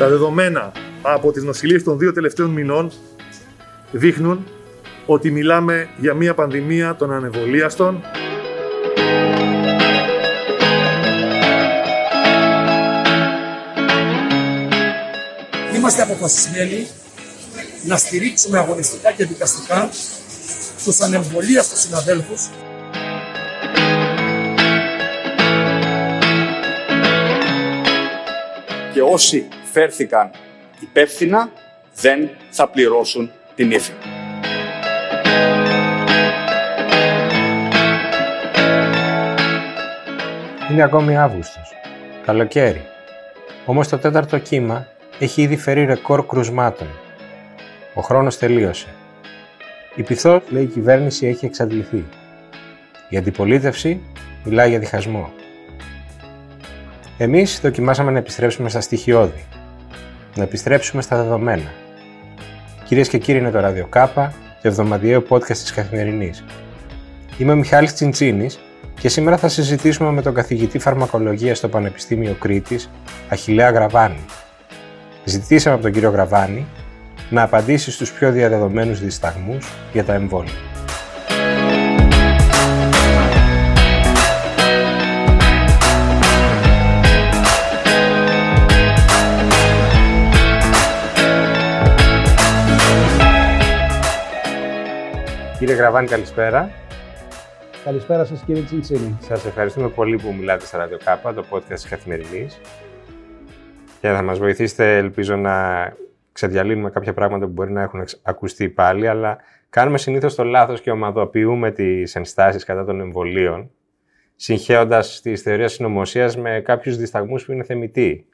Τα δεδομένα από τις νοσηλίες των δύο τελευταίων μηνών δείχνουν ότι μιλάμε για μια πανδημία των ανεβολίαστων. Είμαστε αποφασισμένοι να στηρίξουμε αγωνιστικά και δικαστικά τους ανεμβολίαστους συναδέλφους. Και όσοι φέρθηκαν υπεύθυνα δεν θα πληρώσουν την ύφη. Είναι ακόμη Αύγουστος. Καλοκαίρι. Όμως το τέταρτο κύμα έχει ήδη φέρει ρεκόρ κρουσμάτων. Ο χρόνος τελείωσε. Η πυθό, λέει η κυβέρνηση, έχει εξαντληθεί. Η αντιπολίτευση μιλάει για διχασμό. Εμείς δοκιμάσαμε να επιστρέψουμε στα στοιχειώδη. Να επιστρέψουμε στα δεδομένα. Κυρίες και κύριοι, είναι το Radio Κάπα, το εβδομαδιαίο podcast της Καθημερινής. Είμαι ο Μιχάλης Τσιντσίνης και σήμερα θα συζητήσουμε με τον καθηγητή φαρμακολογίας στο Πανεπιστήμιο Κρήτης, Αχιλέα Γραβάνη. Ζητήσαμε από τον κύριο Γραβάνη να απαντήσει στους πιο διαδεδομένους δισταγμούς για τα εμβόλια. Κύριε Γραβάνη, καλησπέρα. Καλησπέρα σας κύριε Τσιντσίνη. Σας ευχαριστούμε πολύ που μιλάτε στα Radio Κάπα, το podcast της Καθημερινής. Και θα μας βοηθήσετε, ελπίζω, να ξεδιαλύνουμε κάποια πράγματα που μπορεί να έχουν ακουστεί πάλι, αλλά κάνουμε συνήθως το λάθος και ομαδοποιούμε τις ενστάσεις κατά των εμβολίων, συγχέοντας τις θεωρίες συνωμοσίας με κάποιους δισταγμούς που είναι θεμητοί.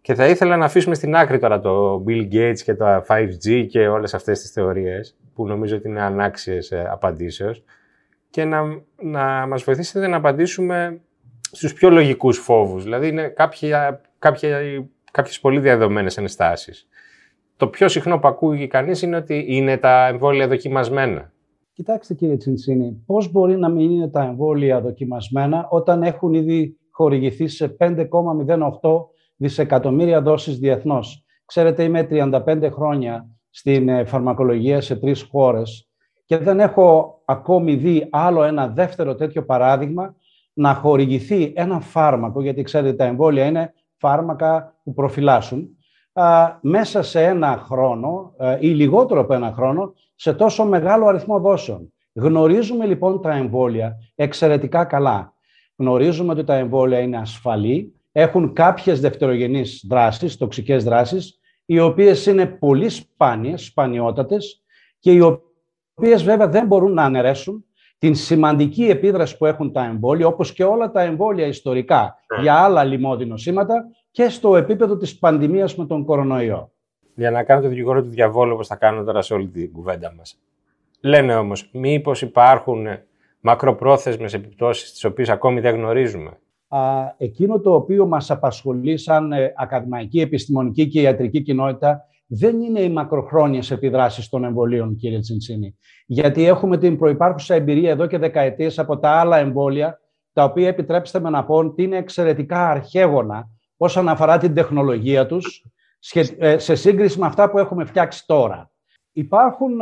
Και θα ήθελα να αφήσουμε στην άκρη τώρα το Bill Gates και το 5G και όλες αυτές τις θεωρίες, που νομίζω ότι είναι ανάξιες ε, απαντήσεως, και να, να μας βοηθήσετε να απαντήσουμε στους πιο λογικούς φόβους. Δηλαδή είναι κάποια, κάποια, κάποιες πολύ διαδεδομένες ενστάσεις. Το πιο συχνό που ακούει κανείς είναι ότι είναι τα εμβόλια δοκιμασμένα. Κοιτάξτε κύριε Τσιντσίνη, πώς μπορεί να μην είναι τα εμβόλια δοκιμασμένα όταν έχουν ήδη χορηγηθεί σε 5,08 δισεκατομμύρια δόσεις διεθνώς; Ξέρετε, είμαι 35 χρόνια στην ε, φαρμακολογία σε τρεις χώρες και δεν έχω ακόμη δει άλλο ένα δεύτερο τέτοιο παράδειγμα να χορηγηθεί ένα φάρμακο, γιατί ξέρετε τα εμβόλια είναι φάρμακα που προφυλάσσουν, μέσα σε ένα χρόνο ή λιγότερο από ένα χρόνο σε τόσο μεγάλο αριθμό δόσεων. Γνωρίζουμε λοιπόν τα εμβόλια εξαιρετικά καλά. Γνωρίζουμε ότι τα εμβόλια είναι ασφαλή, έχουν κάποιες δευτερογενείς δράσεις, τοξικές δράσεις, οι οποίες είναι πολύ σπάνιες, σπανιότατες και οι οποίες βέβαια δεν μπορούν να αναιρέσουν την σημαντική επίδραση που έχουν τα εμβόλια, όπως και όλα τα εμβόλια ιστορικά ναι. για άλλα λοιμώδη νοσήματα και στο επίπεδο της πανδημίας με τον κορονοϊό. Για να κάνω το δικηγόρο του διαβόλου, όπως θα κάνω τώρα σε όλη την κουβέντα μας. Λένε όμως, μήπως υπάρχουν μακροπρόθεσμες επιπτώσεις, τις οποίες ακόμη δεν γνωρίζουμε. Α, εκείνο το οποίο μας απασχολεί σαν ε, ακαδημαϊκή, επιστημονική και ιατρική κοινότητα δεν είναι οι μακροχρόνιες επιδράσεις των εμβολίων, κύριε Τσιντσίνη. Γιατί έχουμε την προπάρχουσα εμπειρία εδώ και δεκαετίες από τα άλλα εμβόλια, τα οποία επιτρέψτε με να πω ότι είναι εξαιρετικά αρχαίγωνα όσον αφορά την τεχνολογία τους ε, σε σύγκριση με αυτά που έχουμε φτιάξει τώρα. Υπάρχουν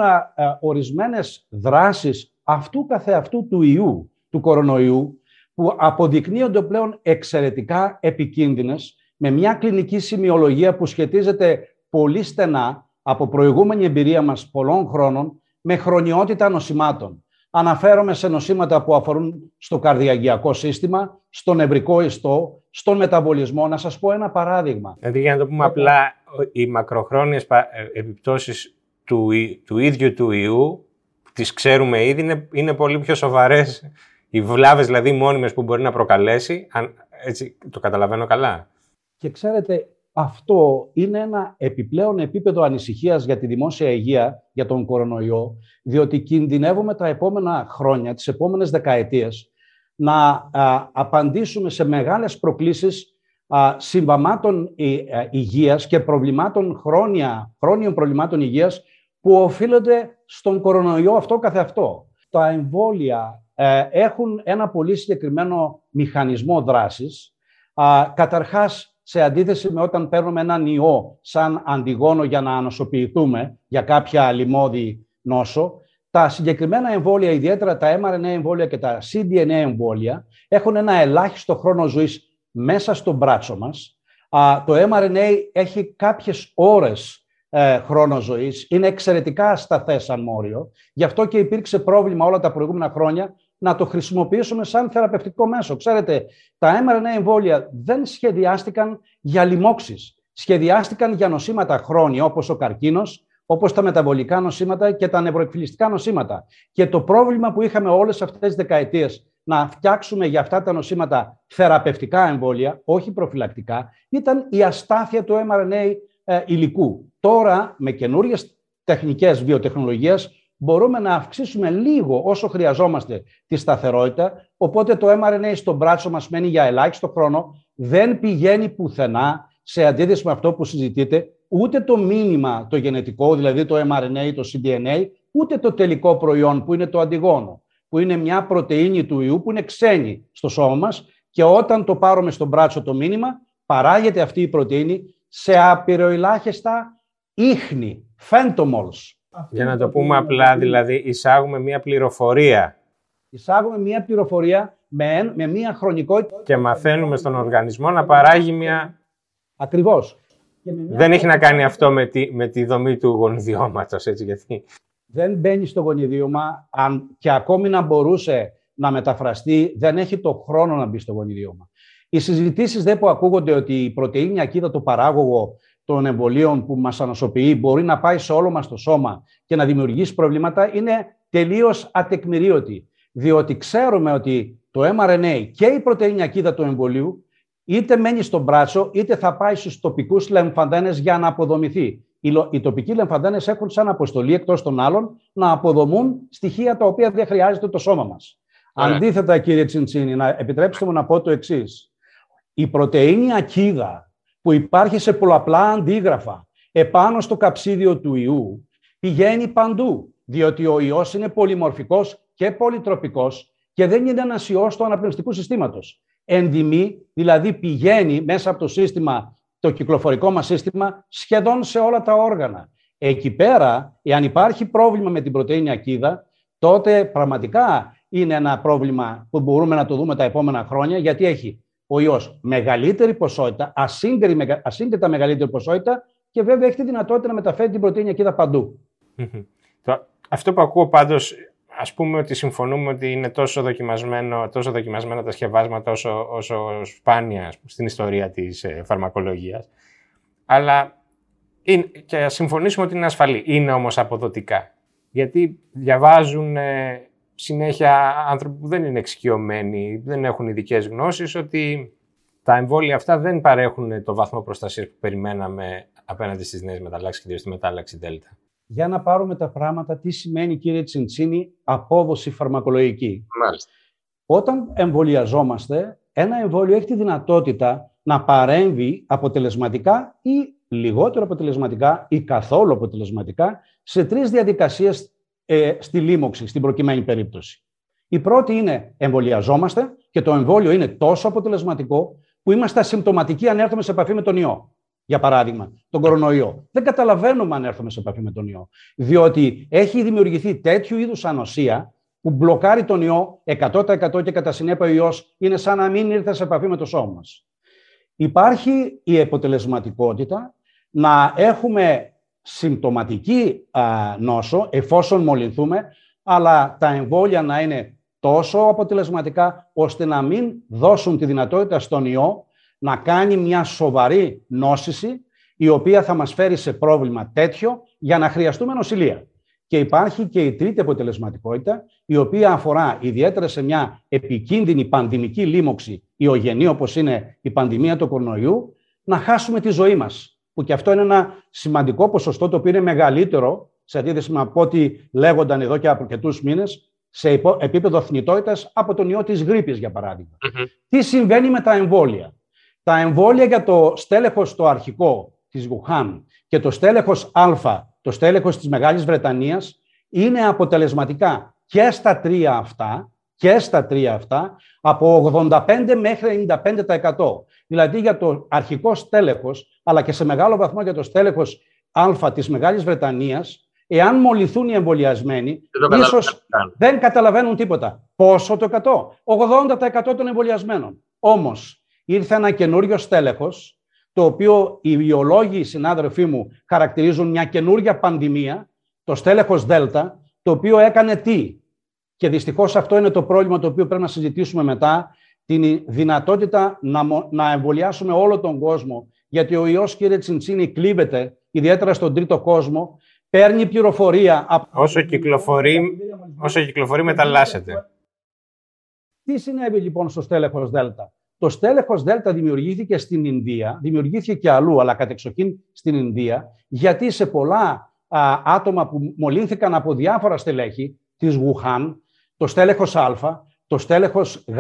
ορισμένες δράσεις αυτού καθεαυτού του ιού, του κορονοϊού, που αποδεικνύονται πλέον εξαιρετικά επικίνδυνες, με μια κλινική σημειολογία που σχετίζεται πολύ στενά από προηγούμενη εμπειρία μας πολλών χρόνων με χρονιότητα νοσημάτων. Αναφέρομαι σε νοσήματα που αφορούν στο καρδιαγγειακό σύστημα, στον νευρικό ιστό, στον μεταβολισμό. Να σας πω ένα παράδειγμα. Δηλαδή, για να το πούμε απλά, οι μακροχρόνιες ε, επιπτώσεις του, του ίδιου του ιού, τις ξέρουμε ήδη, είναι, είναι πολύ πιο σοβαρές. Οι βλάβες δηλαδή μόνιμες που μπορεί να προκαλέσει, αν, έτσι το καταλαβαίνω καλά; Και ξέρετε, αυτό είναι ένα επιπλέον επίπεδο ανησυχίας για τη δημόσια υγεία, για τον κορονοϊό, διότι κινδυνεύουμε τα επόμενα χρόνια, τις επόμενες δεκαετίες, να απαντήσουμε σε μεγάλες προκλήσεις α, συμβαμάτων υγείας και προβλημάτων χρόνια, χρόνιων προβλημάτων υγείας που οφείλονται στον κορονοϊό αυτό καθεαυτό. Τα εμβόλια ε, έχουν ένα πολύ συγκεκριμένο μηχανισμό δράσης. Α, καταρχάς, σε αντίθεση με όταν παίρνουμε έναν ιό σαν αντιγόνο για να ανοσοποιηθούμε για κάποια λοιμώδη νόσο, τα συγκεκριμένα εμβόλια, ιδιαίτερα τα mRNA εμβόλια και τα cDNA εμβόλια, έχουν ένα ελάχιστο χρόνο ζωής μέσα στο μπράτσο μας. Το mRNA έχει κάποιες ώρες ε, χρόνο ζωής, είναι εξαιρετικά ασταθές σαν μόριο, γι' αυτό και υπήρξε πρόβλημα όλα τα προηγούμενα χρόνια να το χρησιμοποιήσουμε σαν θεραπευτικό μέσο. Ξέρετε, τα mRNA εμβόλια δεν σχεδιάστηκαν για λοιμώξεις. Σχεδιάστηκαν για νοσήματα χρόνια, όπως ο καρκίνος, όπως τα μεταβολικά νοσήματα και τα νευροεκφυλιστικά νοσήματα. Και το πρόβλημα που είχαμε όλες αυτές τις δεκαετίες να φτιάξουμε για αυτά τα νοσήματα θεραπευτικά εμβόλια, όχι προφυλακτικά, ήταν η αστάθεια του mRNA ε, υλικού. Τώρα, με καινούριες τεχνικές βιοτεχνολογίας, μπορούμε να αυξήσουμε λίγο όσο χρειαζόμαστε τη σταθερότητα, οπότε το mRNA στο μπράτσο μας μένει για ελάχιστο χρόνο, δεν πηγαίνει πουθενά σε αντίθεση με αυτό που συζητείτε, ούτε το μήνυμα το γενετικό, δηλαδή το mRNA, το cDNA, ούτε το τελικό προϊόν που είναι το αντιγόνο, που είναι μια πρωτεΐνη του ιού που είναι ξένη στο σώμα μας. Και όταν το πάρουμε στο μπράτσο το μήνυμα, παράγεται αυτή η πρωτεΐνη σε απειροελάχιστα ίχνη, φέντομολς, για να το πούμε απλά, δηλαδή, εισάγουμε μία πληροφορία. Εισάγουμε μία πληροφορία με, με μία χρονικότητα. Και μαθαίνουμε στον οργανισμό να παράγει μία... Ακριβώς. Δεν έχει να κάνει αυτό με τη, με τη δομή του γονιδιώματος, έτσι, γιατί... Δεν μπαίνει στο γονιδίωμα, αν και ακόμη να μπορούσε να μεταφραστεί, δεν έχει το χρόνο να μπει στο γονιδίωμα. Οι συζητήσεις δεν που ακούγονται ότι η πρωτεΐνη ακίδα το παράγωγο των εμβολίων που μας ανοσοποιεί μπορεί να πάει σε όλο μας το σώμα και να δημιουργήσει προβλήματα είναι τελείως ατεκμηρίωτη. Διότι ξέρουμε ότι το mRNA και η πρωτεΐνη ακίδα του εμβολίου είτε μένει στον μπράτσο είτε θα πάει στους τοπικούς λεμφαντένες για να αποδομηθεί. Οι τοπικοί λεμφαντένες έχουν σαν αποστολή εκτός των άλλων να αποδομούν στοιχεία τα οποία δεν χρειάζεται το σώμα μας. Αντίθετα, κύριε Τσιντσίνη, να επιτρέψτε μου να πω το εξής. Η πρωτεΐνη ακίδα που υπάρχει σε πολλαπλά αντίγραφα επάνω στο καψίδιο του ιού, πηγαίνει παντού, διότι ο ιός είναι πολυμορφικός και πολυτροπικός και δεν είναι ένας ιός του αναπνευστικού συστήματος. Ενδυμεί, δηλαδή πηγαίνει μέσα από το σύστημα, το κυκλοφορικό μας σύστημα, σχεδόν σε όλα τα όργανα. Εκεί πέρα, εάν υπάρχει πρόβλημα με την πρωτεΐνη ακίδα, τότε πραγματικά είναι ένα πρόβλημα που μπορούμε να το δούμε τα επόμενα χρόνια, γιατί έχει ο ιός μεγαλύτερη ποσότητα, ασύγκριτα μεγαλύτερη ποσότητα και βέβαια έχει τη δυνατότητα να μεταφέρει την πρωτεΐνη ακίδα παντού. Αυτό που ακούω πάντως, ας πούμε ότι συμφωνούμε ότι είναι τόσο δοκιμασμένο, τόσο δοκιμασμένα τα σκευάσματα όσο, όσο σπάνια στην ιστορία της ε, φαρμακολογίας. Αλλά είναι, και ας συμφωνήσουμε ότι είναι ασφαλή. Είναι όμως αποδοτικά. Γιατί διαβάζουν ε, συνέχεια άνθρωποι που δεν είναι εξοικειωμένοι, δεν έχουν ειδικές γνώσεις, ότι τα εμβόλια αυτά δεν παρέχουν το βαθμό προστασίας που περιμέναμε απέναντι στις νέες μεταλλάξεις, κυρίως στη μετάλλαξη Δέλτα. Για να πάρουμε τα πράγματα, τι σημαίνει κύριε Τσιντσίνη απόδοση φαρμακολογική; Μάλιστα. Όταν εμβολιαζόμαστε, ένα εμβόλιο έχει τη δυνατότητα να παρέμβει αποτελεσματικά ή λιγότερο αποτελεσματικά ή καθόλου αποτελεσματικά σε τρεις διαδικασίες ε, στη λίμωξη, στην προκειμένη περίπτωση. Η πρώτη είναι εμβολιαζόμαστε και το εμβόλιο είναι τόσο αποτελεσματικό που είμαστε ασυμπτωματικοί αν έρθουμε σε επαφή με τον ιό. Για παράδειγμα, τον κορονοϊό. Δεν καταλαβαίνουμε αν έρθουμε σε επαφή με τον ιό. Διότι έχει δημιουργηθεί τέτοιου είδους ανοσία που μπλοκάρει τον ιό 100% και κατά συνέπεια ο ιός είναι σαν να μην ήρθε σε επαφή με το σώμα μας. Υπάρχει η αποτελεσματικότητα να έχουμε συμπτωματική νόσο εφόσον μολυνθούμε, αλλά τα εμβόλια να είναι τόσο αποτελεσματικά ώστε να μην δώσουν τη δυνατότητα στον ιό να κάνει μια σοβαρή νόσηση η οποία θα μας φέρει σε πρόβλημα τέτοιο για να χρειαστούμε νοσηλεία. Και υπάρχει και η τρίτη αποτελεσματικότητα, η οποία αφορά ιδιαίτερα σε μια επικίνδυνη πανδημική λίμωξη ιογενή, όπως είναι η πανδημία του κορονοϊού, να χάσουμε τη ζωή μας που και αυτό είναι ένα σημαντικό ποσοστό το οποίο είναι μεγαλύτερο σε αντίθεση με από ό,τι λέγονταν εδώ και από αρκετούς μήνες σε επίπεδο θνητότητας από τον ιό της γρήπης, για παραδειγμα Τι συμβαίνει με τα εμβόλια; Τα εμβόλια για το στέλεχος το αρχικό της Γουχάν και το στέλεχος Α, το στέλεχος της Μεγάλης Βρετανίας, είναι αποτελεσματικά και στα τρία αυτά, και στα τρία αυτά από 85 μέχρι 95%. Δηλαδή για το αρχικό στέλεχος, αλλά και σε μεγάλο βαθμό για το στέλεχος Α της Μεγάλης Βρετανίας, εάν μολυθούν οι εμβολιασμένοι, Δεν το ίσως καταλαβαίνω. δεν καταλαβαίνουν τίποτα. Πόσο το 100? 80% των εμβολιασμένων. Όμως, ήρθε ένα καινούριο στέλεχος, το οποίο οι βιολόγοι, οι συνάδελφοί μου, χαρακτηρίζουν μια καινούργια πανδημία, το στέλεχος Δέλτα, το οποίο έκανε τι; Και δυστυχώς αυτό είναι το πρόβλημα το οποίο πρέπει να συζητήσουμε μετά, την δυνατότητα να, μο- να εμβολιάσουμε όλο τον κόσμο, γιατί ο ιός, κύριε Τσιντσίνη, κλείβεται, ιδιαίτερα στον τρίτο κόσμο, παίρνει πληροφορία από... Όσο κυκλοφορεί, όσο κυκλοφορεί μεταλλάσσεται. Τι συνέβη λοιπόν στο στέλεχος Δέλτα; Το στέλεχος Δέλτα δημιουργήθηκε στην Ινδία, δημιουργήθηκε και αλλού, αλλά κατεξοχήν στην Ινδία, γιατί σε πολλά α, άτομα που μολύνθηκαν από διάφορα στελέχη της Γουχάν, το στέλεχος Α, το στέλεχος Γ,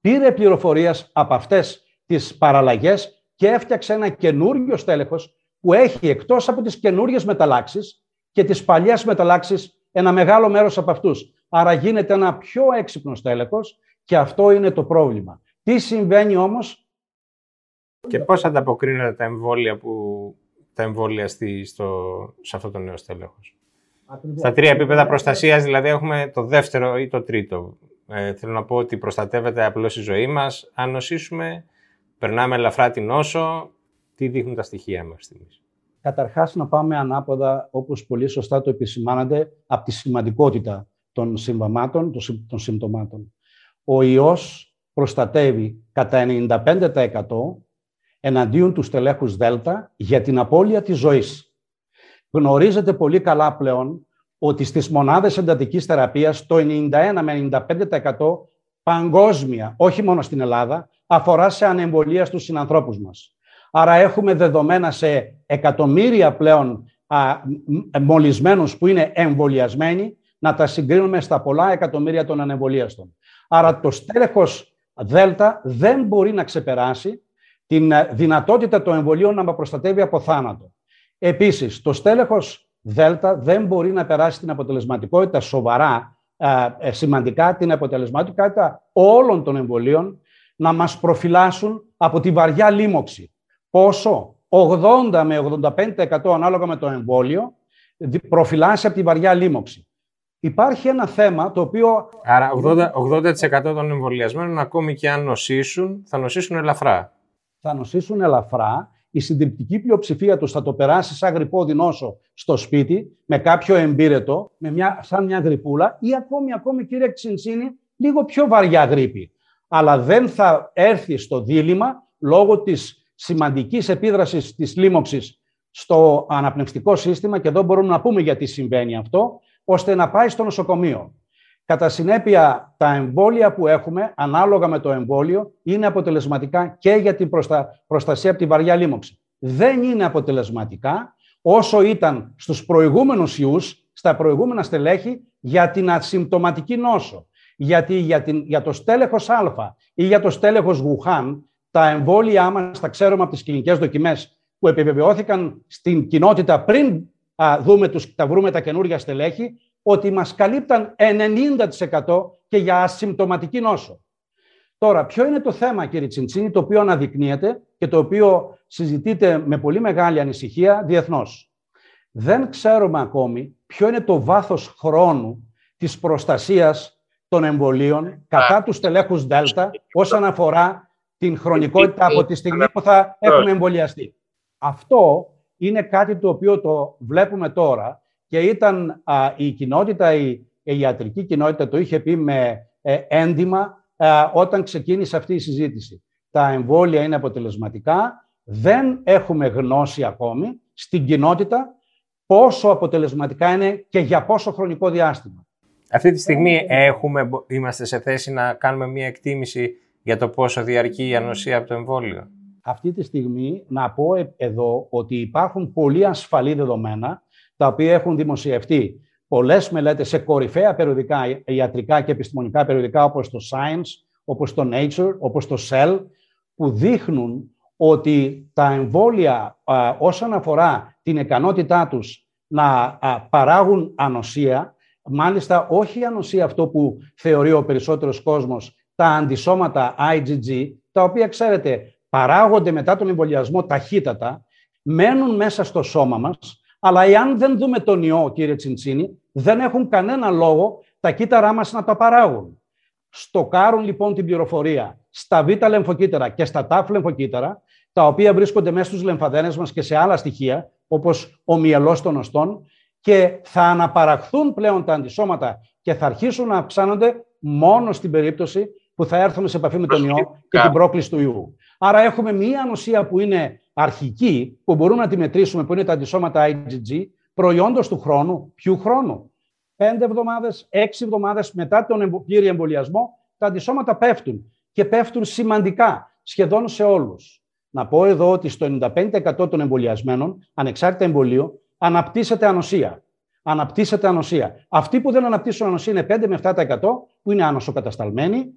πήρε πληροφορίες από αυτές τις παραλλαγές και έφτιαξε ένα καινούριο στέλεχος που έχει εκτός από τις καινούριες μεταλλάξεις και τις παλιές μεταλλάξεις ένα μεγάλο μέρος από αυτούς. Άρα γίνεται ένα πιο έξυπνο στέλεχος και αυτό είναι το πρόβλημα. Τι συμβαίνει όμως, Και πώς ανταποκρίνονται τα εμβόλια, που, τα εμβόλια στη, στο, σε αυτό το νέο στέλεχος; Στα τρία επίπεδα προστασίας, δηλαδή έχουμε το δεύτερο ή το τρίτο. Ε, θέλω να πω ότι προστατεύεται απλώς η ζωή μας. Αν νοσήσουμε, περνάμε ελαφρά την νόσο. Τι δείχνουν τα στοιχεία μας στιγμής; καταρχάς να πάμε ανάποδα, όπως πολύ σωστά το επισημάνατε, από τη σημαντικότητα των συμβαμάτων, των, συμ- των συμπτωμάτων. Ο ιός προστατεύει κατά 95% εναντίον του στελέχους Δέλτα για την απώλεια της ζωής. Γνωρίζετε πολύ καλά πλέον ότι στις μονάδες εντατικής θεραπείας το 91 με 95% παγκόσμια, όχι μόνο στην Ελλάδα, αφορά σε ανεμβολία στους συνανθρώπους μας. Άρα έχουμε δεδομένα σε εκατομμύρια πλέον α, μ- μολυσμένους που είναι εμβολιασμένοι να τα συγκρίνουμε στα πολλά εκατομμύρια των ανεμβολίαστων. Άρα το στέλεχος Δέλτα δεν μπορεί να ξεπεράσει την ε, δυνατότητα των εμβολίων να με προστατεύει από θάνατο. Επίσης, το στέλεχος Δέλτα δεν μπορεί να περάσει την αποτελεσματικότητα σοβαρά, ε, ε, σημαντικά την αποτελεσματικότητα όλων των εμβολίων να μας προφυλάσσουν από τη βαριά λίμωξη. Πόσο; 80 με 85% ανάλογα με το εμβόλιο δι- προφυλάσσει από τη βαριά λίμωξη. Υπάρχει ένα θέμα το οποίο Άρα 80%, 80% των εμβολιασμένων, ακόμη και αν νοσήσουν, θα νοσήσουν ελαφρά. θα νοσήσουν ελαφρά, η συντριπτική πλειοψηφία τους θα το περάσει σαν γρυπόδι νόσο στο σπίτι, με κάποιο εμπύρετο, με μια, σαν μια γρυπούλα ή ακόμη, ακόμη κύριε Ξιντσίνη, λίγο πιο βαριά γρήπη. Αλλά δεν θα έρθει στο δίλημα λόγω της σημαντικής επίδρασης της λίμωξης στο αναπνευστικό σύστημα και εδώ μπορούμε να πούμε γιατί συμβαίνει αυτό, ώστε να πάει στο νοσοκομείο. Κατά συνέπεια, τα εμβόλια που έχουμε, ανάλογα με το εμβόλιο, είναι αποτελεσματικά και για την προστα... προστασία από τη βαριά λίμωξη. Δεν είναι αποτελεσματικά όσο ήταν στους προηγούμενους ιούς, στα προηγούμενα στελέχη, για την ασυμπτωματική νόσο. Γιατί για, την... για το στέλεχος Α ή για το στέλεχος Γουχάν, τα εμβόλια μας, τα ξέρουμε από τις κλινικές δοκιμές που επιβεβαιώθηκαν στην κοινότητα πριν α, δούμε τους, τα βρούμε τα καινούργια στελέχη, ότι μας καλύπταν 90% και για ασυμπτωματική νόσο. Τώρα, ποιο είναι το θέμα, κύριε Τσιντσίνη, το οποίο αναδεικνύεται και το οποίο συζητείται με πολύ μεγάλη ανησυχία διεθνώς. Δεν ξέρουμε ακόμη ποιο είναι το βάθος χρόνου της προστασίας των εμβολίων κατά τους στελέχους Δέλτα όσον αφορά την χρονικότητα από τη στιγμή που θα έχουμε εμβολιαστεί. Αυτό είναι κάτι το οποίο το βλέπουμε τώρα και ήταν α, η κοινότητα, η, η ιατρική κοινότητα το είχε πει με ε, έντιμα α, όταν ξεκίνησε αυτή η συζήτηση. Τα εμβόλια είναι αποτελεσματικά, δεν έχουμε γνώση ακόμη στην κοινότητα πόσο αποτελεσματικά είναι και για πόσο χρονικό διάστημα. Αυτή τη στιγμή έχουμε, είμαστε σε θέση να κάνουμε μια εκτίμηση για το πόσο διαρκεί η ανοσία από το εμβόλιο. Αυτή τη στιγμή να πω ε, εδώ ότι υπάρχουν πολύ ασφαλή δεδομένα τα οποία έχουν δημοσιευτεί πολλές μελέτες σε κορυφαία περιοδικά ιατρικά και επιστημονικά περιοδικά όπως το Science, όπως το Nature, όπως το Cell που δείχνουν ότι τα εμβόλια α, όσον αφορά την ικανότητά τους να α, παράγουν ανοσία Μάλιστα, όχι η ανοσία αυτό που θεωρεί ο περισσότερος κόσμος, τα αντισώματα IgG, τα οποία, ξέρετε, παράγονται μετά τον εμβολιασμό ταχύτατα, μένουν μέσα στο σώμα μας, αλλά εάν δεν δούμε τον ιό, κύριε Τσιντσίνη, δεν έχουν κανένα λόγο τα κύτταρά μας να τα παράγουν. Στοκάρουν λοιπόν την πληροφορία στα β' λεμφοκύτταρα και στα τάφ λεμφοκύτταρα, τα οποία βρίσκονται μέσα στους λεμφαδένες μας και σε άλλα στοιχεία, όπως ο μυελός των οστών, και θα αναπαραχθούν πλέον τα αντισώματα και θα αρχίσουν να αυξάνονται μόνο στην περίπτωση που θα έρθουμε σε επαφή με τον ιό και την πρόκληση του ιού. Άρα έχουμε μία νοσία που είναι αρχική, που μπορούμε να τη μετρήσουμε, που είναι τα αντισώματα IgG, προϊόντος του χρόνου. Ποιου χρόνου; Πέντε εβδομάδες, έξι εβδομάδες μετά τον πλήρη εμβολιασμό, τα αντισώματα πέφτουν και πέφτουν σημαντικά, σχεδόν σε όλους. Να πω εδώ ότι στο 95% των εμβολιασμένων, ανεξάρτητα εμβολίου, αναπτύσσεται ανοσία. Αναπτύσσεται ανοσία. Αυτοί που δεν αναπτύσσουν ανοσία είναι 5 με 7% που είναι άνοσοκατασταλμένοι,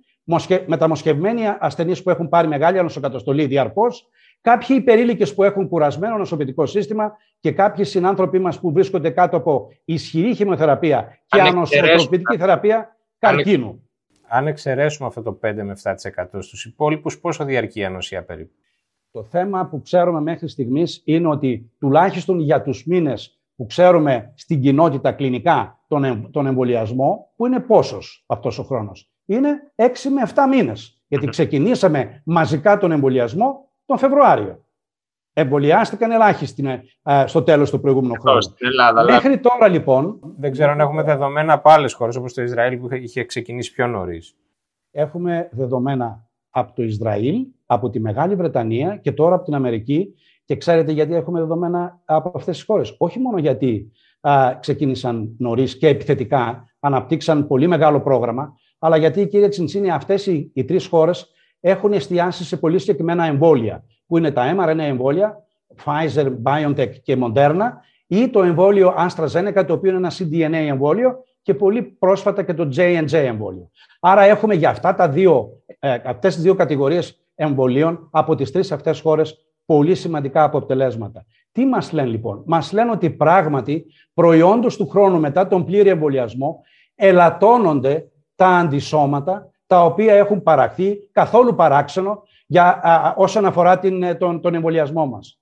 μεταμοσχευμένοι ασθενείς που έχουν πάρει μεγάλη ανοσοκαταστολή διαρκώς, κάποιοι υπερήλικες που έχουν κουρασμένο νοσοποιητικό σύστημα και κάποιοι συνάνθρωποι μας που βρίσκονται κάτω από ισχυρή χημειοθεραπεία και ανοσοτροπητική θεραπεία καρκίνου. Αν εξαιρέσουμε αυτό το 5 με 7% στους υπόλοιπους, πόσο διαρκεί η ανοσία περίπου; Το θέμα που ξέρουμε μέχρι στιγμής είναι ότι τουλάχιστον για τους μήνες που ξέρουμε στην κοινότητα κλινικά τον, τον εμβολιασμό, που είναι πόσος αυτός ο χρόνος. Είναι 6 με 7 μήνες. Γιατί ξεκινήσαμε μαζικά τον εμβολιασμό τον Φεβρουάριο. Εμβολιάστηκαν ελάχιστοι ε, στο τέλος του προηγούμενου χρόνου. Μέχρι τώρα λοιπόν... Δεν ξέρω αν έχουμε δεδομένα από άλλες χώρες όπως το Ισραήλ που είχε ξεκινήσει πιο νωρίς. Έχουμε δεδομένα από το Ισραήλ, από τη Μεγάλη Βρετανία και τώρα από την Αμερική. Και ξέρετε γιατί έχουμε δεδομένα από αυτές τις χώρες. Όχι μόνο γιατί α, ξεκίνησαν νωρίς και επιθετικά, αναπτύξαν πολύ μεγάλο πρόγραμμα, αλλά γιατί, κύριε Τσιντσίνη, αυτές οι, οι τρεις χώρες έχουν εστιάσει σε πολύ συγκεκριμένα εμβόλια, που είναι τα mRNA εμβόλια, Pfizer, BioNTech και Moderna, ή το εμβόλιο AstraZeneca, το οποίο είναι ένα cDNA εμβόλιο, και πολύ πρόσφατα και το J&J εμβόλιο. Άρα έχουμε για αυτά τα δύο, ε, αυτές τις δύο κατηγορίες εμβολίων από τις τρεις αυτές χώρες πολύ σημαντικά αποτελέσματα. Τι μας λένε λοιπόν; Μας λένε ότι πράγματι προϊόντος του χρόνου μετά τον πλήρη εμβολιασμό ελαττώνονται τα αντισώματα τα οποία έχουν παραχθεί καθόλου παράξενο για, α, όσον αφορά την, ε, τον, τον εμβολιασμό μας.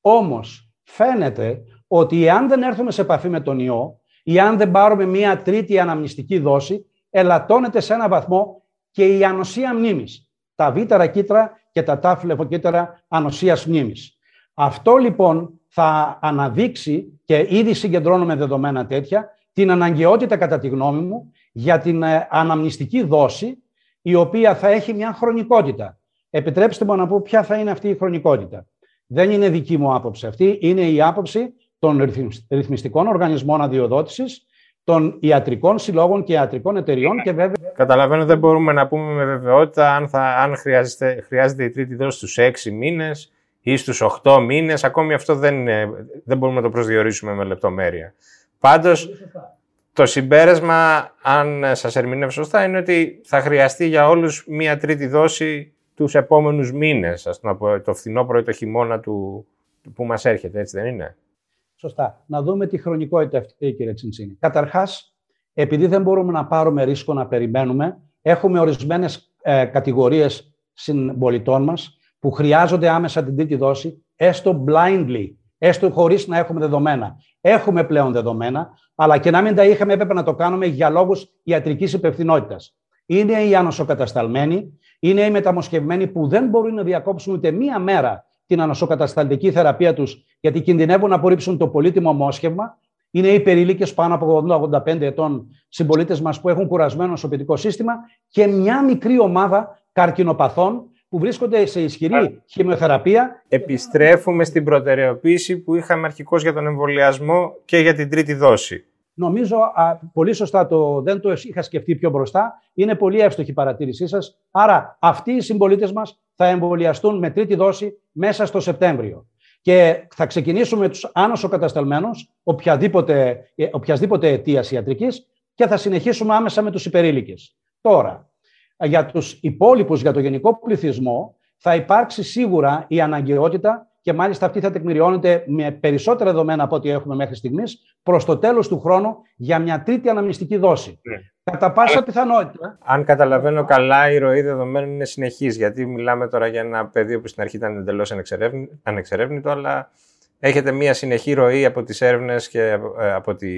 Όμως φαίνεται ότι αν δεν έρθουμε σε επαφή με τον ιό ή αν δεν πάρουμε μία τρίτη αναμνηστική δόση, ελαττώνεται σε ένα βαθμό και η ανοσία μνήμης. Τα β' κύτταρα και τα τάφ λεφοκύτταρα ανοσίας μνήμης. Αυτό λοιπόν θα αναδείξει και ήδη συγκεντρώνουμε δεδομένα τέτοια την αναγκαιότητα κατά τη γνώμη μου για την ε, αναμνηστική δόση η οποία θα έχει μια χρονικότητα. Επιτρέψτε μου να πω ποια θα είναι αυτή η χρονικότητα. Δεν είναι δική μου άποψη αυτή, είναι η άποψη των ρυθμιστικών οργανισμών αδειοδότησης, των ιατρικών συλλόγων και ιατρικών εταιριών και βέβαια... Καταλαβαίνω δεν μπορούμε να πούμε με βεβαιότητα αν, θα, αν χρειάζεται, χρειάζεται η τρίτη δόση στους 6 μήνες ή στους 8 μήνες. Ακόμη αυτό δεν, δεν μπορούμε να το προσδιορίσουμε με λεπτομέρεια. Πάντως, το συμπέρασμα, αν σας ερμηνεύω σωστά, είναι ότι θα χρειαστεί για όλους μία τρίτη δόση τους επόμενους μήνες, ας πούμε, το φθινόπωρο ή το χειμώνα του, που μας έρχεται, έτσι δεν είναι; Σωστά. Να δούμε τη χρονικότητα αυτή, κύριε Τσιντσίνη. Καταρχάς, επειδή δεν μπορούμε να πάρουμε ρίσκο να περιμένουμε, έχουμε ορισμένες ε, κατηγορίες συμπολιτών μας που χρειάζονται άμεσα την τρίτη δόση, έστω blindly, έστω χωρίς να έχουμε δεδομένα. Έχουμε πλέον δεδομένα, αλλά και να μην τα είχαμε, έπρεπε να το κάνουμε για λόγους ιατρικής υπευθυνότητας. Είναι οι ανοσοκατασταλμένοι, είναι οι μεταμοσχευμένοι που δεν μπορούν να διακόψουν ούτε μία μέρα την ανοσοκατασταλτική θεραπεία τους, γιατί κινδυνεύουν να απορρίψουν το πολύτιμο μόσχευμα. Είναι οι περιλίκε πάνω από 80-85 ετών συμπολίτες μας που έχουν κουρασμένο νοσοποιητικό σύστημα και μια μικρή ομάδα καρκινοπαθών που βρίσκονται σε ισχυρή χημειοθεραπεία. Επιστρέφουμε στην προτεραιοποίηση που είχαμε αρχικώς για τον εμβολιασμό και για την τρίτη δόση. Νομίζω α, πολύ σωστά το, δεν το είχα σκεφτεί πιο μπροστά. Είναι πολύ εύστοχη η παρατήρησή σας. Άρα, αυτοί οι συμπολίτες μας θα εμβολιαστούν με τρίτη δόση μέσα στο Σεπτέμβριο. Και θα ξεκινήσουμε τους άνοσο κατασταλμένους, οποιαδήποτε, ε, οποιασδήποτε αιτίας ιατρικής, και θα συνεχίσουμε άμεσα με τους υπερήλικες. Τώρα, για τους υπόλοιπους, για το γενικό πληθυσμό, θα υπάρξει σίγουρα η αναγκαιότητα και μάλιστα αυτή θα τεκμηριώνεται με περισσότερα δεδομένα από ό,τι έχουμε μέχρι στιγμής προς το τέλος του χρόνου για μια τρίτη αναμνηστική δόση. Ναι. Κατά πάσα πιθανότητα. Αν καταλαβαίνω καλά, η ροή δεδομένων είναι συνεχή. Γιατί μιλάμε τώρα για ένα πεδίο που στην αρχή ήταν εντελώς ανεξερεύνητο, αλλά έχετε μια συνεχή ροή από τις έρευνες και ε, από τη,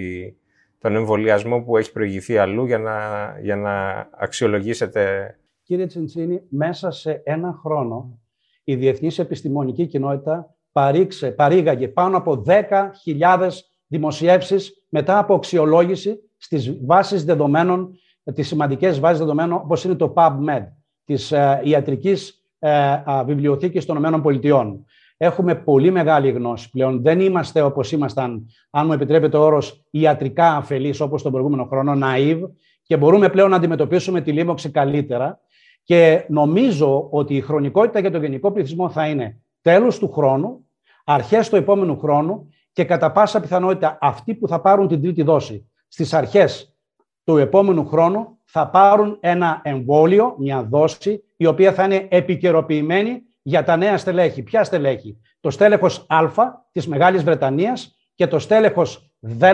τον εμβολιασμό που έχει προηγηθεί αλλού για να, για να αξιολογήσετε. Κύριε Τσιντσίνη, μέσα σε ένα χρόνο η διεθνής επιστημονική κοινότητα παρήξε, παρήγαγε πάνω από 10.000 δημοσιεύσεις μετά από αξιολόγηση στις βάσεις δεδομένων, τις σημαντικές βάσεις δεδομένων όπως είναι το PubMed, της ε, Ιατρικής ε, Βιβλιοθήκης των ΗΠΑ. Έχουμε πολύ μεγάλη γνώση πλέον. Δεν είμαστε όπως ήμασταν, αν μου επιτρέπετε ο όρος, ιατρικά αφελείς όπως τον προηγούμενο χρόνο, naive, και μπορούμε πλέον να αντιμετωπίσουμε τη λίμωξη καλύτερα. Και νομίζω ότι η χρονικότητα για τον γενικό πληθυσμό θα είναι τέλος του χρόνου, αρχές του επόμενου χρόνου και κατά πάσα πιθανότητα αυτοί που θα πάρουν την τρίτη δόση στις αρχές του επόμενου χρόνου θα πάρουν ένα εμβόλιο, μια δόση, η οποία θα είναι επικαιροποιημένη για τα νέα στελέχη. Ποια στελέχη; Το στέλεχος Α της Μεγάλης Βρετανίας και το στέλεχος Δ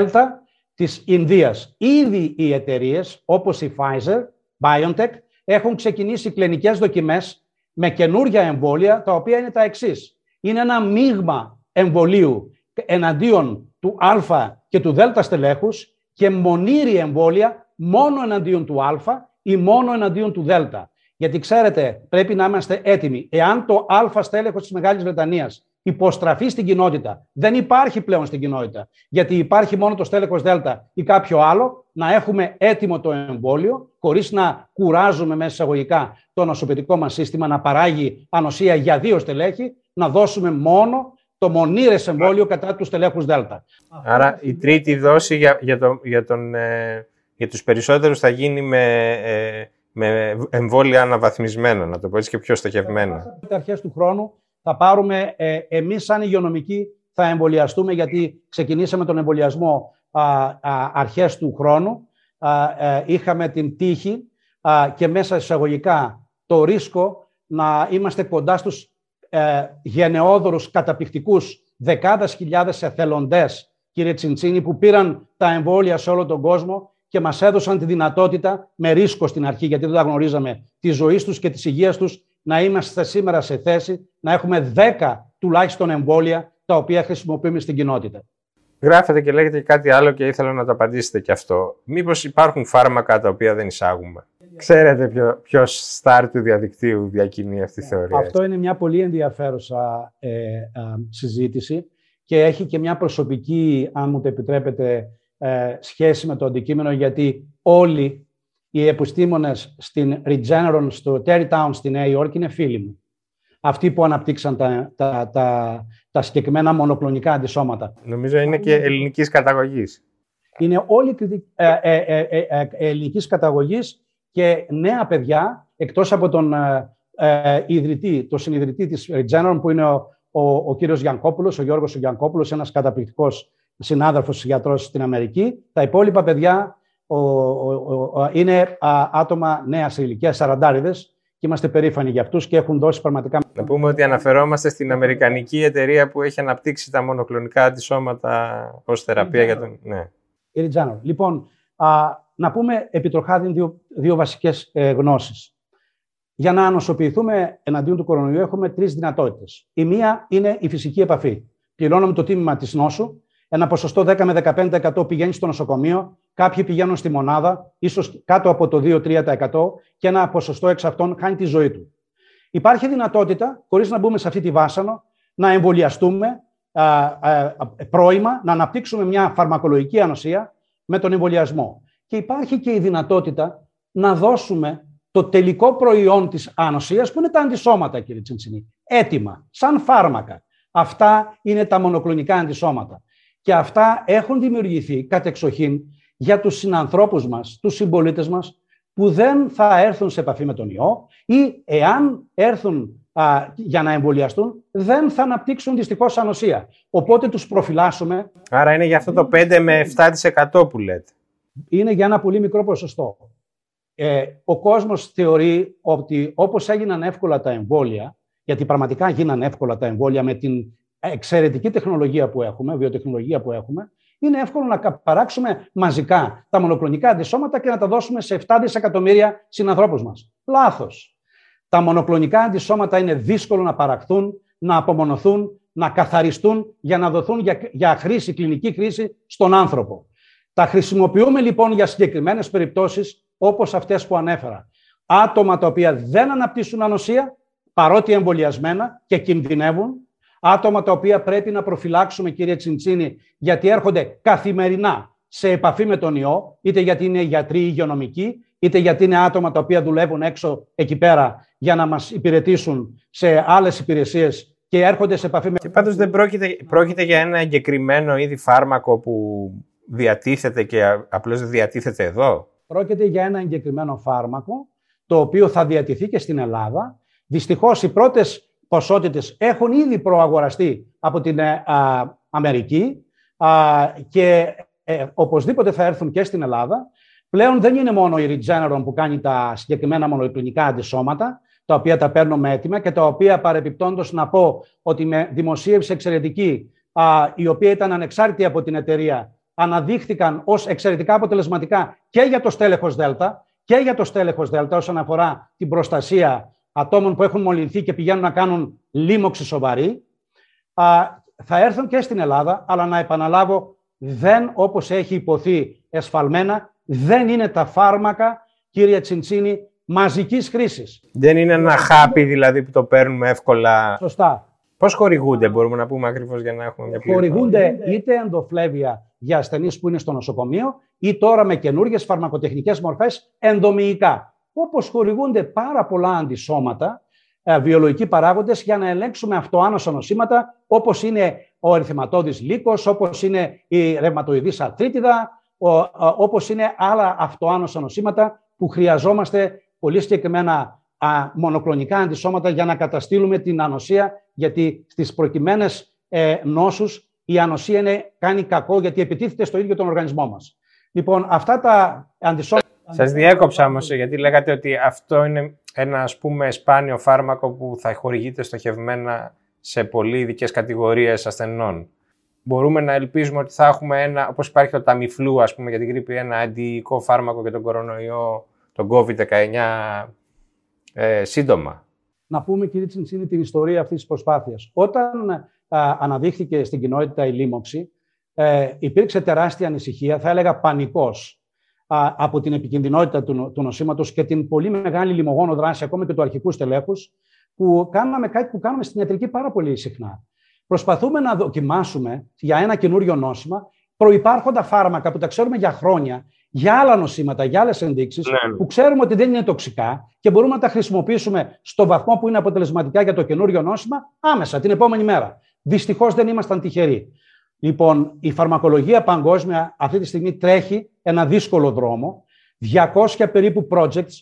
της Ινδίας. Ήδη οι εταιρείες όπως η Pfizer, BioNTech, έχουν ξεκινήσει κλινικές δοκιμές με καινούργια εμβόλια, τα οποία είναι τα εξής. Είναι ένα μείγμα εμβολίου εναντίον του Α και του Δ στελέχους και μονήρη εμβόλια μόνο εναντίον του Α ή μόνο εναντίον του Δ. Γιατί ξέρετε, πρέπει να είμαστε έτοιμοι. Εάν το Α στέλεχος της Μεγάλης Βρετανίας υποστραφεί στην κοινότητα. Δεν υπάρχει πλέον στην κοινότητα. Γιατί υπάρχει μόνο το στέλεχος Δέλτα ή κάποιο άλλο, να έχουμε έτοιμο το εμβόλιο, χωρίς να κουράζουμε μέσα εισαγωγικά το νοσοποιητικό μας σύστημα να παράγει ανοσία για δύο στελέχη, να δώσουμε μόνο το μονήρες εμβόλιο κατά τους στελέχους Δέλτα. Άρα η τρίτη δόση για, για, το, για, τον, ε, για τους περισσότερους θα γίνει με, ε, με εμβόλια αναβαθμισμένα, να το πω έτσι και πιο στοχευμένα. Αρχές του χρόνου θα πάρουμε, ε, εμείς σαν υγειονομικοί θα εμβολιαστούμε γιατί ξεκινήσαμε τον εμβολιασμό α, α, αρχές του χρόνου. Α, ε, είχαμε την τύχη και μέσα εισαγωγικά το ρίσκο να είμαστε κοντά στους ε, γενναιόδωρους καταπληκτικούς δεκάδες χιλιάδες εθελοντές, κύριε Τσιντσίνη, που πήραν τα εμβόλια σε όλο τον κόσμο και μας έδωσαν τη δυνατότητα, με ρίσκο στην αρχή, γιατί δεν τα γνωρίζαμε, της ζωής τους και της υγείας τους, να είμαστε σήμερα σε θέση να έχουμε 10 τουλάχιστον εμβόλια τα οποία χρησιμοποιούμε στην κοινότητα. Γράφετε και λέγεται κάτι άλλο και ήθελα να το απαντήσετε και αυτό. Μήπως υπάρχουν φάρμακα τα οποία δεν εισάγουμε; Ξέρετε ποιο, ποιος στάρ του διαδικτύου διακινεί αυτή τη θεωρία. Αυτό είναι μια πολύ ενδιαφέρουσα ε, συζήτηση και έχει και μια προσωπική, αν μου το επιτρέπετε, ε, σχέση με το αντικείμενο, γιατί όλοι οι επιστήμονες στην Regeneron, στο Terrytown στη Νέα Υόρκη είναι φίλοι μου. Αυτοί που αναπτύξαν τα, τα, τα, τα συγκεκριμένα μονοκλονικά αντισώματα. Νομίζω είναι και ελληνικής καταγωγής. Είναι όλοι ε, ε, ε, ε, ε, ελληνικής καταγωγής και νέα παιδιά, εκτός από τον ε, ιδρυτή, το συνειδητή της Regeneron, που είναι ο, ο, ο κύριος Γιανκόπουλος, ο Γιώργος ο Γιανκόπουλος, ένας καταπληκτικός συνάδελφος γιατρός στην Αμερική. Τα υπόλοιπα παιδιά ο, ο, ο, είναι α, άτομα νέα ηλικία, σαραντάριδες, και είμαστε περήφανοι για αυτούς και έχουν δώσει πραγματικά. Να πούμε ότι αναφερόμαστε στην Αμερικανική εταιρεία που έχει αναπτύξει τα μονοκλονικά αντισώματα ως θεραπεία για τον. Ναι. Λοιπόν, α, να πούμε επιτροχάδιν δύο, δύο βασικές ε, γνώσεις. Για να ανοσοποιηθούμε εναντίον του κορονοϊού, έχουμε τρεις δυνατότητες. Η μία είναι η φυσική επαφή. Πληρώνουμε το τίμημα της νόσου ένα ποσοστό 10 με 15% πηγαίνει στο νοσοκομείο, κάποιοι πηγαίνουν στη μονάδα, ίσως κάτω από το 2-3% και ένα ποσοστό εξ αυτών χάνει τη ζωή του. Υπάρχει δυνατότητα, χωρίς να μπούμε σε αυτή τη βάσανο, να εμβολιαστούμε α, α, πρώιμα, να αναπτύξουμε μια φαρμακολογική ανοσία με τον εμβολιασμό. Και υπάρχει και η δυνατότητα να δώσουμε το τελικό προϊόν της ανοσίας, που είναι τα αντισώματα, κύριε Τσιντσινή, έτοιμα, σαν φάρμακα. Αυτά είναι τα μονοκλονικά αντισώματα. Και αυτά έχουν δημιουργηθεί κατεξοχήν για τους συνανθρώπους μας, τους συμπολίτες μας, που δεν θα έρθουν σε επαφή με τον ιό ή εάν έρθουν α, για να εμβολιαστούν, δεν θα αναπτύξουν δυστυχώς ανοσία. Οπότε τους προφυλάσσουμε. Άρα είναι για αυτό το 5 με 7% που λέτε. Είναι για ένα πολύ μικρό ποσοστό. Ε, ο κόσμος θεωρεί ότι όπως έγιναν εύκολα τα εμβόλια, γιατί πραγματικά γίνανε εύκολα τα εμβόλια με την εξαιρετική τεχνολογία που έχουμε, βιοτεχνολογία που έχουμε, είναι εύκολο να παράξουμε μαζικά τα μονοκλονικά αντισώματα και να τα δώσουμε σε 7 δισεκατομμύρια συνανθρώπους μας. Λάθος. Τα μονοκλονικά αντισώματα είναι δύσκολο να παραχθούν, να απομονωθούν, να καθαριστούν για να δοθούν για, για χρήση, κλινική χρήση στον άνθρωπο. Τα χρησιμοποιούμε λοιπόν για συγκεκριμένες περιπτώσεις όπως αυτές που ανέφερα. Άτομα τα οποία δεν αναπτύσσουν ανοσία, παρότι εμβολιασμένα και κινδυνεύουν. Άτομα τα οποία πρέπει να προφυλάξουμε, κύριε Τσιντσίνη, γιατί έρχονται καθημερινά σε επαφή με τον ιό, είτε γιατί είναι γιατροί ή υγειονομικοί, είτε γιατί είναι άτομα τα οποία δουλεύουν έξω εκεί πέρα για να μας υπηρετήσουν σε άλλες υπηρεσίες και έρχονται σε επαφή με... Και πάντως δεν πρόκειται, πρόκειται για ένα εγκεκριμένο είδη φάρμακο που διατίθεται και απλώς δεν διατίθεται εδώ; Πρόκειται για ένα εγκεκριμένο φάρμακο το οποίο θα διατηθεί και στην Ελλάδα. Δυστυχώς οι πρώτες ποσότητες έχουν ήδη προαγοραστεί από την ε, Αμερική και ε, οπωσδήποτε θα έρθουν και στην Ελλάδα. Πλέον δεν είναι μόνο η Regeneron που κάνει τα συγκεκριμένα μονοκλινικά αντισώματα, τα οποία τα παίρνουμε έτοιμα και τα οποία παρεπιπτόντως να πω ότι με δημοσίευση εξαιρετική, η οποία ήταν ανεξάρτητη από την εταιρεία, αναδείχθηκαν ως εξαιρετικά αποτελεσματικά και για το στέλεχος Δέλτα και για το στέλεχος Δέλτα όσον αφορά την προστασία ατόμων που έχουν μολυνθεί και πηγαίνουν να κάνουν λίμωξη σοβαρή, θα έρθουν και στην Ελλάδα, αλλά να επαναλάβω, δεν όπως έχει υποθεί εσφαλμένα, δεν είναι τα φάρμακα, κύριε Τσιντσίνη, μαζικής χρήσης. Δεν είναι ένα χάπι δηλαδή που το παίρνουμε εύκολα. Σωστά. Πώς χορηγούνται, μπορούμε να πούμε ακριβώς για να έχουμε μια πλήρη. Χορηγούνται είτε ενδοφλέβια για ασθενείς που είναι στο νοσοκομείο, ή τώρα με καινούργιες φαρμακοτεχνικές μορφές ενδομοιικά. Όπως χορηγούνται πάρα πολλά αντισώματα, ε, βιολογικοί παράγοντες, για να ελέγξουμε αυτοάνοσα νοσήματα, όπως είναι ο ερθυματώδη λύκος, όπως είναι η ρευματοειδής αρθρίτιδα, όπως είναι άλλα αυτοάνοσα νοσήματα που χρειαζόμαστε πολύ συγκεκριμένα μονοκλονικά αντισώματα για να καταστήλουμε την ανοσία, γιατί στις προκειμένες ε, νόσους η ανοσία είναι, κάνει κακό γιατί επιτίθεται στο ίδιο τον οργανισμό μας. Λοιπόν, αυτά τα αντισώματα... Σας διέκοψα όμως, γιατί λέγατε ότι αυτό είναι ένα ας πούμε σπάνιο φάρμακο που θα χορηγείται στοχευμένα σε πολύ ειδικές κατηγορίες ασθενών. Μπορούμε να ελπίζουμε ότι θα έχουμε ένα, όπως υπάρχει το ταμιφλού, ας πούμε, για την γρήπη, ένα αντιοικό φάρμακο για τον κορονοϊό, τον COVID-19 ε, σύντομα. Να πούμε, κύριε Τσιντσίνη, την ιστορία αυτής της προσπάθειας. Όταν α, αναδείχθηκε στην κοινότητα η λίμωξη, ε, υπήρξε τεράστια ανησυχία, θα έλεγα πανικός, α, από την επικινδυνότητα του, του νοσήματος και την πολύ μεγάλη λιμογόνο δράση, ακόμα και του αρχικού στελέχους, που κάναμε κάτι που κάνουμε στην ιατρική πάρα πολύ συχνά. Προσπαθούμε να δοκιμάσουμε για ένα καινούριο νόσημα προϋπάρχοντα φάρμακα που τα ξέρουμε για χρόνια για άλλα νοσήματα, για άλλες ενδείξεις, ναι, ναι. που ξέρουμε ότι δεν είναι τοξικά και μπορούμε να τα χρησιμοποιήσουμε στο βαθμό που είναι αποτελεσματικά για το καινούριο νόσημα άμεσα, την επόμενη μέρα. Δυστυχώς δεν ήμασταν τυχεροί. Λοιπόν, η φαρμακολογία παγκόσμια αυτή τη στιγμή τρέχει ένα δύσκολο δρόμο. 200 περίπου projects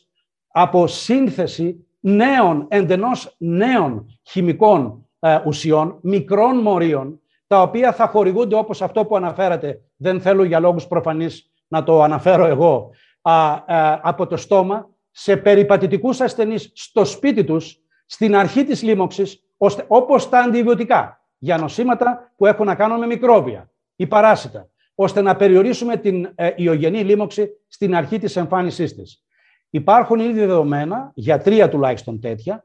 από σύνθεση νέων, εντενώς νέων χημικών ε, ουσιών, μικρών μορίων, τα οποία θα χορηγούνται όπως αυτό που αναφέρατε. Δεν θέλω για λόγους προφανείς να το αναφέρω εγώ, α, από το στόμα σε περιπατητικούς ασθενείς στο σπίτι τους στην αρχή της λίμωξης, ώστε, όπως τα αντιβιωτικά για νοσήματα που έχουν να κάνουν με μικρόβια ή παράσιτα, ώστε να περιορίσουμε την ε, ιογενή λίμωξη στην αρχή της εμφάνισής της. Υπάρχουν ήδη δεδομένα, για τρία τουλάχιστον τέτοια,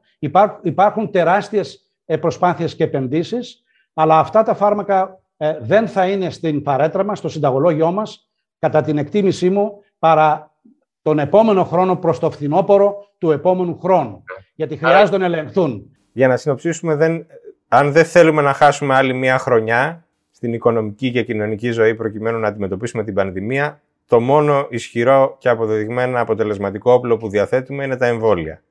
υπάρχουν τεράστιες ε, προσπάθειες και επενδύσεις, αλλά αυτά τα φάρμακα ε, δεν θα είναι στην παρέτρα μας, στο συνταγολόγιό μας, κατά την εκτίμησή μου, παρά τον επόμενο χρόνο προς το φθινόπωρο του επόμενου χρόνου. Γιατί χρειάζονται να ελεγχθούν. Για να συνοψίσουμε, δεν, αν δεν θέλουμε να χάσουμε άλλη μία χρονιά στην οικονομική και κοινωνική ζωή προκειμένου να αντιμετωπίσουμε την πανδημία, το μόνο ισχυρό και αποδεδειγμένα αποτελεσματικό όπλο που διαθέτουμε είναι τα εμβόλια.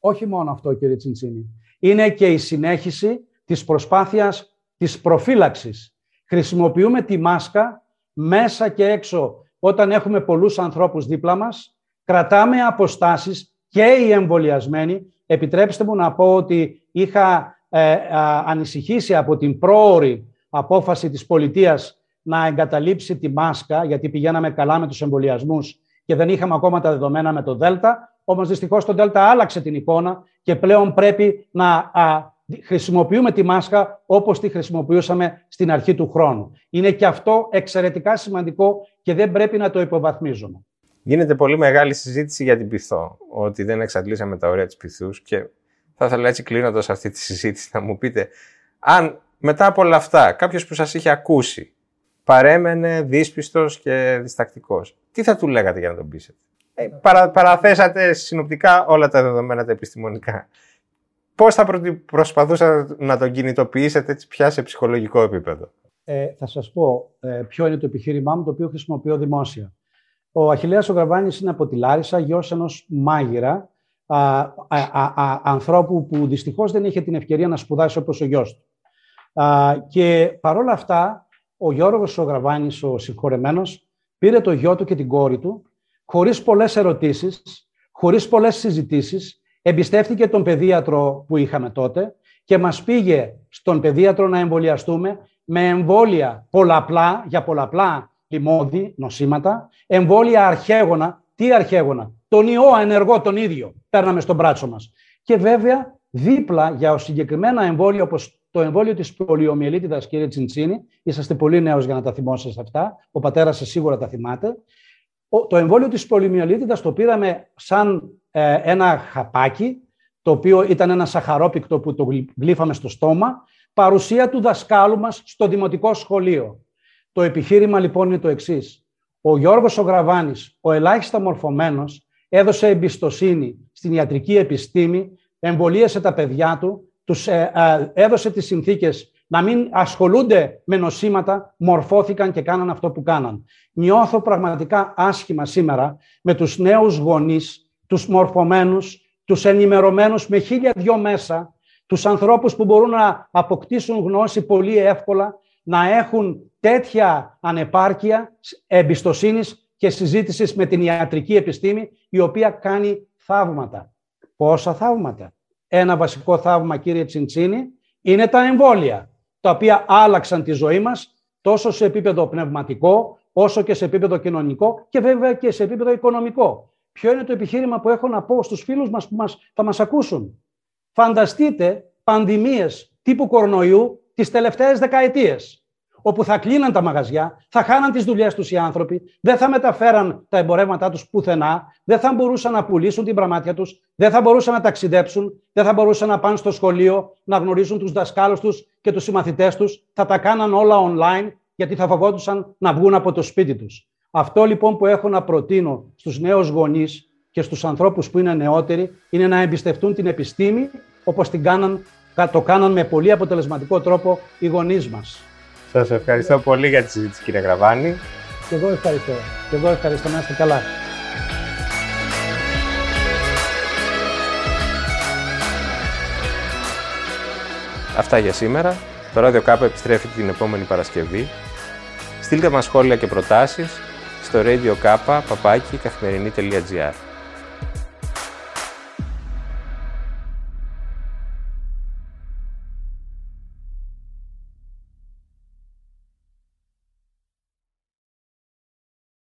Όχι μόνο αυτό, κύριε Τσιντσίνη. Είναι και η συνέχιση της προσπάθειας της προφύλαξης. Χρησιμοποιούμε τη μάσκα μέσα και έξω, όταν έχουμε πολλούς ανθρώπους δίπλα μας, κρατάμε αποστάσεις και οι εμβολιασμένοι. Επιτρέψτε μου να πω ότι είχα ε, ανησυχήσει από την πρόορη απόφαση της πολιτείας να εγκαταλείψει τη μάσκα, γιατί πηγαίναμε καλά με τους εμβολιασμούς και δεν είχαμε ακόμα τα δεδομένα με το ΔΕΛΤΑ. όμως δυστυχώς το Δέλτα άλλαξε την εικόνα και πλέον πρέπει να α, χρησιμοποιούμε τη μάσκα όπως τη χρησιμοποιούσαμε στην αρχή του χρόνου. Είναι και αυτό εξαιρετικά σημαντικό και δεν πρέπει να το υποβαθμίζουμε. Γίνεται πολύ μεγάλη συζήτηση για την πυθό, ότι δεν εξαντλήσαμε τα ωραία της πυθούς και θα ήθελα έτσι κλείνοντας αυτή τη συζήτηση να μου πείτε αν μετά από όλα αυτά κάποιος που σας είχε ακούσει παρέμενε δύσπιστος και διστακτικός, τι θα του λέγατε για να τον πείσετε; Ε, παρα, παραθέσατε συνοπτικά όλα τα δεδομένα τα επιστημονικά. Πώς θα προσπαθούσατε να τον κινητοποιήσετε έτσι πια σε ψυχολογικό επίπεδο; Ε, θα σας πω ε, ποιο είναι το επιχείρημά μου, το οποίο χρησιμοποιώ δημόσια. Ο Αχιλέας ο Γραβάνης είναι από τη Λάρισα, γιος ενός μάγειρα, α, α, α, ανθρώπου που δυστυχώς δεν είχε την ευκαιρία να σπουδάσει όπως ο γιος του. Και παρόλα αυτά, ο Γιώργος ο Γραβάνης, ο συγχωρεμένος, πήρε το γιο του και την κόρη του, χωρίς πολλές ερωτήσεις, χωρίς πολλές συζητήσεις, εμπιστεύτηκε τον παιδίατρο που είχαμε τότε και μας πήγε στον παιδίατρο να εμβολιαστούμε με εμβόλια πολλαπλά, για πολλαπλά λιμώδη, νοσήματα, εμβόλια αρχαίγωνα. Τι αρχαίγωνα, τον ιό ενεργό τον ίδιο παίρναμε στο μπράτσο μας. Και βέβαια δίπλα για συγκεκριμένα εμβόλια όπως το εμβόλιο της πολιομιελίτιδας, κύριε Τσιντσίνη, είσαστε πολύ νέος για να τα θυμόσαστε αυτά, ο πατέρας σας σίγουρα τα θυμάται, το εμβόλιο της πολυμιολίτιδας το πήραμε σαν ε, ένα χαπάκι, το οποίο ήταν ένα σαχαρόπικτο που το γλύφαμε στο στόμα, παρουσία του δασκάλου μας στο δημοτικό σχολείο. Το επιχείρημα λοιπόν είναι το εξής. Ο Γιώργος ο Γραβάνης, ο ελάχιστα μορφωμένος, έδωσε εμπιστοσύνη στην ιατρική επιστήμη, εμβολίασε τα παιδιά του, τους ε, ε, έδωσε τις συνθήκες να μην ασχολούνται με νοσήματα, μορφώθηκαν και κάναν αυτό που κάναν. Νιώθω πραγματικά άσχημα σήμερα με τους νέους γονείς, τους μορφωμένους, τους ενημερωμένους με χίλια δυο μέσα, τους ανθρώπους που μπορούν να αποκτήσουν γνώση πολύ εύκολα, να έχουν τέτοια ανεπάρκεια εμπιστοσύνης και συζήτησης με την ιατρική επιστήμη, η οποία κάνει θαύματα. Πόσα θαύματα; Ένα βασικό θαύμα, κύριε Τσιντσίνη, είναι τα εμβόλια τα οποία άλλαξαν τη ζωή μας τόσο σε επίπεδο πνευματικό, όσο και σε επίπεδο κοινωνικό και βέβαια και σε επίπεδο οικονομικό. Ποιο είναι το επιχείρημα που έχω να πω στους φίλους μας που μας, θα μας ακούσουν; Φανταστείτε πανδημίες τύπου κορονοϊού τις τελευταίες δεκαετίες όπου θα κλείναν τα μαγαζιά, θα χάναν τις δουλειές τους οι άνθρωποι, δεν θα μεταφέραν τα εμπορεύματά τους πουθενά, δεν θα μπορούσαν να πουλήσουν την πραμάτια τους, δεν θα μπορούσαν να ταξιδέψουν, δεν θα μπορούσαν να πάνε στο σχολείο, να γνωρίζουν τους δασκάλους τους και τους συμμαθητές τους, θα τα κάναν όλα online γιατί θα φοβόντουσαν να βγουν από το σπίτι τους. Αυτό λοιπόν που έχω να προτείνω στους νέους γονείς και στους ανθρώπους που είναι νεότεροι είναι να εμπιστευτούν την επιστήμη όπως την κάναν, το κάναν με πολύ αποτελεσματικό τρόπο οι γονείς μας. Σας ευχαριστώ πολύ για τη συζήτηση κύριε Γραβάνη. Και εγώ ευχαριστώ. Και εγώ ευχαριστώ. Να είστε καλά. Αυτά για σήμερα. Το Radio K επιστρέφει την επόμενη Παρασκευή. Στείλτε μας σχόλια και προτάσεις στο radio